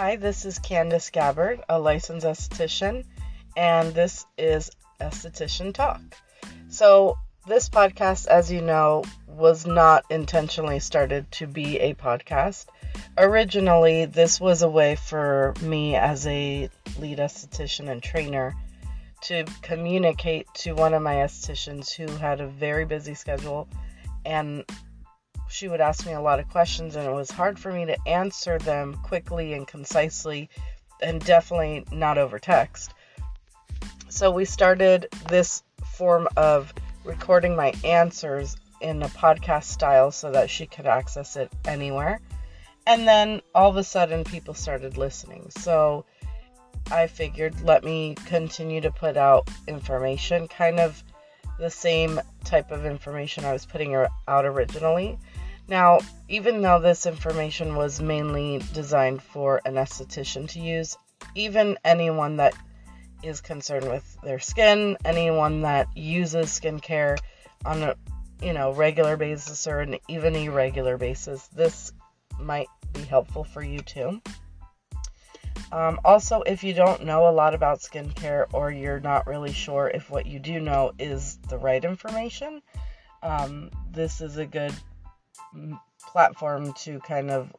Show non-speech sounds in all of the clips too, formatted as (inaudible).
Hi, this is Candace Gabbard, a licensed esthetician, and this is Esthetician Talk. So, this podcast, as you know, was not intentionally started to be a podcast. Originally, this was a way for me as a lead esthetician and trainer to communicate to one of my estheticians who had a very busy schedule and she would ask me a lot of questions and it was hard for me to answer them quickly and concisely and definitely not over text. So we started this form of recording my answers in a podcast style so that she could access it anywhere. And then all of a sudden people started listening. So I figured let me continue to put out information, kind of the same type of information I was putting out originally now, even though this information was mainly designed for an esthetician to use, even anyone that is concerned with their skin, anyone that uses skincare on a you know regular basis or an even irregular basis, this might be helpful for you too. Um, also, if you don't know a lot about skincare or you're not really sure if what you do know is the right information, um, this is a good platform to kind of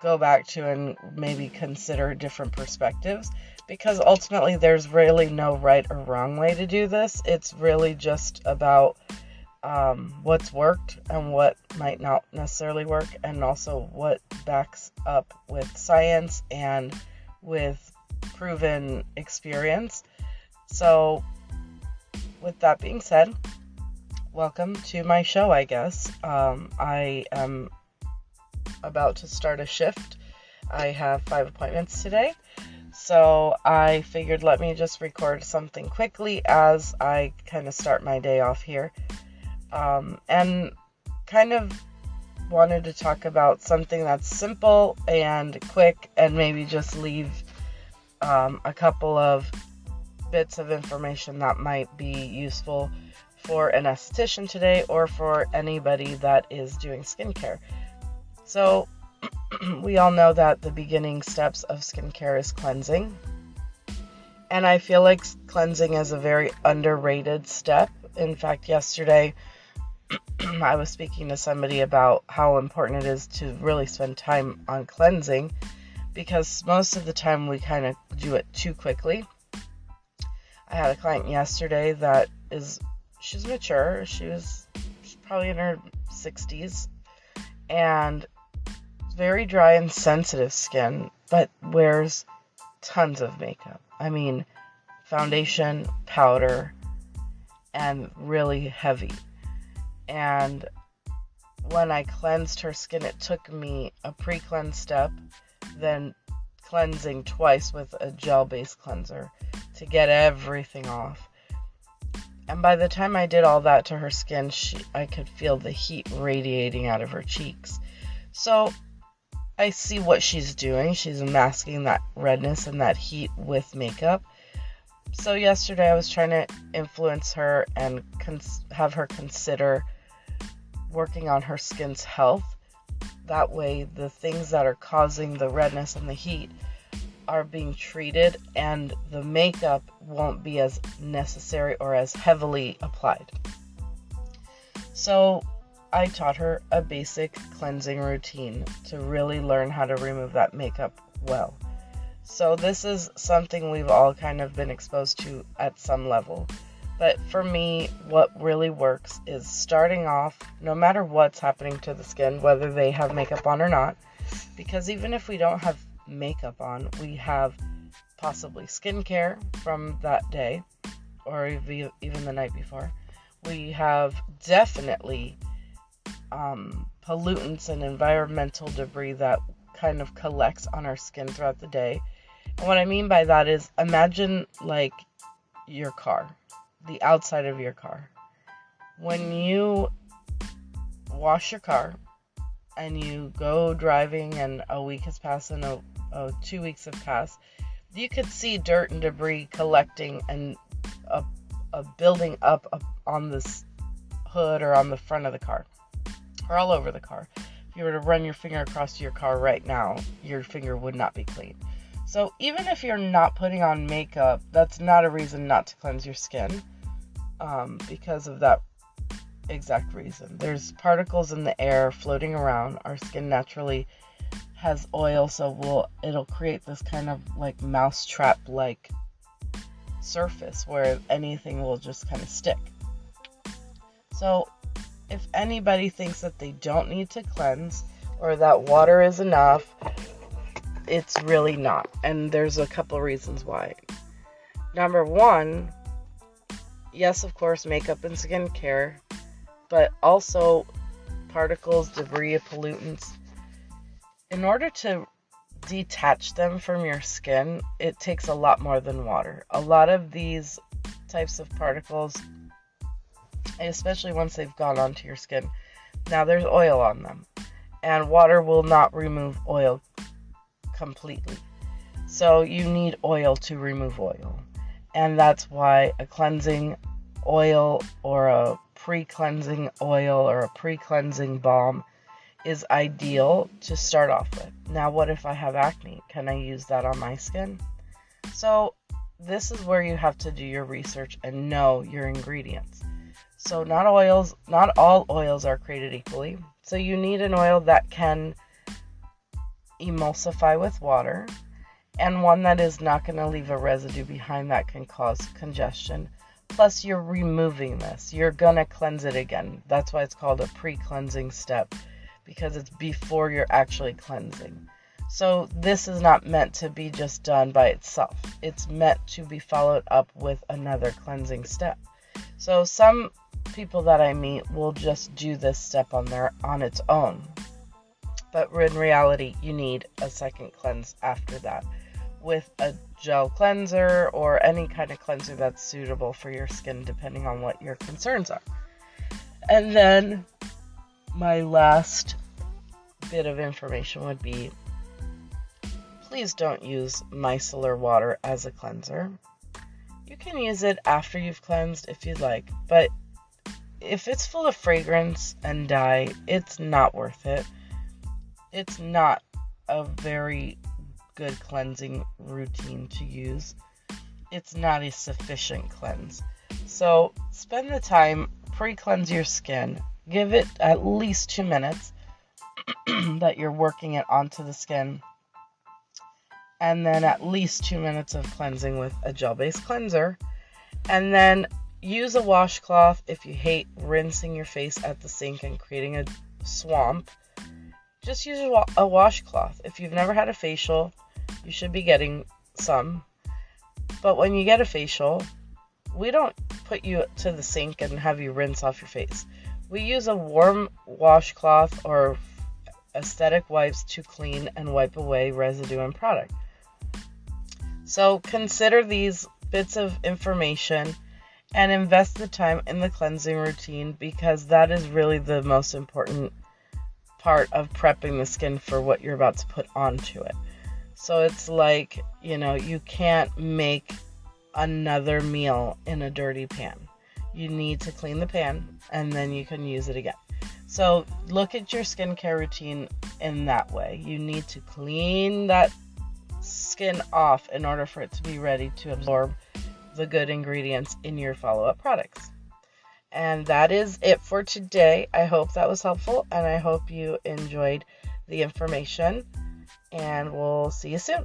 go back to and maybe consider different perspectives because ultimately there's really no right or wrong way to do this. It's really just about um, what's worked and what might not necessarily work, and also what backs up with science and with proven experience. So, with that being said, welcome to my show, I guess. Um, I am about to start a shift. I have five appointments today. So I figured let me just record something quickly as I kind of start my day off here. Um, and kind of wanted to talk about something that's simple and quick and maybe just leave um, a couple of bits of information that might be useful for an esthetician today or for anybody that is doing skincare. So, (clears throat) we all know that the beginning steps of skincare is cleansing. And I feel like cleansing is a very underrated step. In fact, yesterday (clears throat) I was speaking to somebody about how important it is to really spend time on cleansing because most of the time we kind of do it too quickly. I had a client yesterday that is she's mature. She was she's probably in her 60s and very dry and sensitive skin, but wears tons of makeup. I mean, foundation, powder, and really heavy. And when I cleansed her skin, it took me a pre cleanse step, then cleansing twice with a gel based cleanser to get everything off. And by the time I did all that to her skin, she, I could feel the heat radiating out of her cheeks. So I see what she's doing. She's masking that redness and that heat with makeup. So yesterday I was trying to influence her and cons- have her consider working on her skin's health. That way, the things that are causing the redness and the heat are being treated and the makeup won't be as necessary or as heavily applied. So, I taught her a basic cleansing routine to really learn how to remove that makeup well. So, this is something we've all kind of been exposed to at some level. But for me, what really works is starting off, no matter what's happening to the skin, whether they have makeup on or not, because even if we don't have makeup on. We have possibly skincare from that day or even the night before. We have definitely um, pollutants and environmental debris that kind of collects on our skin throughout the day. And what I mean by that is imagine like your car, the outside of your car. When you wash your car and you go driving and a week has passed and a oh, two weeks have passed, you could see dirt and debris collecting and a, a building up, up on this hood or on the front of the car or all over the car. if you were to run your finger across your car right now, your finger would not be clean. So even if you're not putting on makeup, that's not a reason not to cleanse your skin um, because of that exact reason. There's particles in the air floating around. Our skin naturally has oil, so we'll it'll create this kind of like mousetrap like surface where anything will just kind of stick. So if anybody thinks that they don't need to cleanse or that water is enough, it's really not. And there's a couple reasons why. Number one, yes, of course, makeup and skincare, but also particles, debris, pollutants. In order to detach them from your skin, it takes a lot more than water. A lot of these types of particles, especially once they've gone onto your skin, now there's oil on them, and water will not remove oil completely. So you need oil to remove oil. And that's why a cleansing oil or a pre cleansing oil or a pre cleansing balm is ideal to start off with. Now, what if I have acne? Can I use that on my skin? So, this is where you have to do your research and know your ingredients. So, not oils, not all oils are created equally. So, you need an oil that can emulsify with water and one that is not going to leave a residue behind that can cause congestion. Plus, you're removing this. You're going to cleanse it again. That's why it's called a pre cleansing step because it's before you're actually cleansing. So, this is not meant to be just done by itself, it's meant to be followed up with another cleansing step. So, some people that I meet will just do this step on their on its own but in reality, you need a second cleanse after that with a gel cleanser or any kind of cleanser that's suitable for your skin, depending on what your concerns are. And then my last bit of information would be please don't use micellar water as a cleanser. You can use it after you've cleansed if you'd like, but if it's full of fragrance and dye, it's not worth it it's not a very good cleansing routine to use. It's not a sufficient cleanse. So spend the time, pre cleanse your skin, give it at least two minutes (clears throat) that you're working it onto the skin, and then at least two minutes of cleansing with a gel based cleanser. And then use a washcloth if you hate rinsing your face at the sink and creating a swamp just use a washcloth. If you've never had a facial, you should be getting some. But when you get a facial, we don't put you to the sink and have you rinse off your face. We use a warm washcloth or aesthetic wipes to clean and wipe away residue and product. So consider these bits of information and invest the time in the cleansing routine because that is really the most important part of prepping the skin for what you're about to put onto it. So it's like, you know, you can't make another meal in a dirty pan. You need to clean the pan and then you can use it again. So look at your skincare routine in that way. You need to clean that skin off in order for it to be ready to absorb the good ingredients in your follow up products. And that is it for today. I hope that was helpful and I hope you enjoyed the information. And we'll see you soon.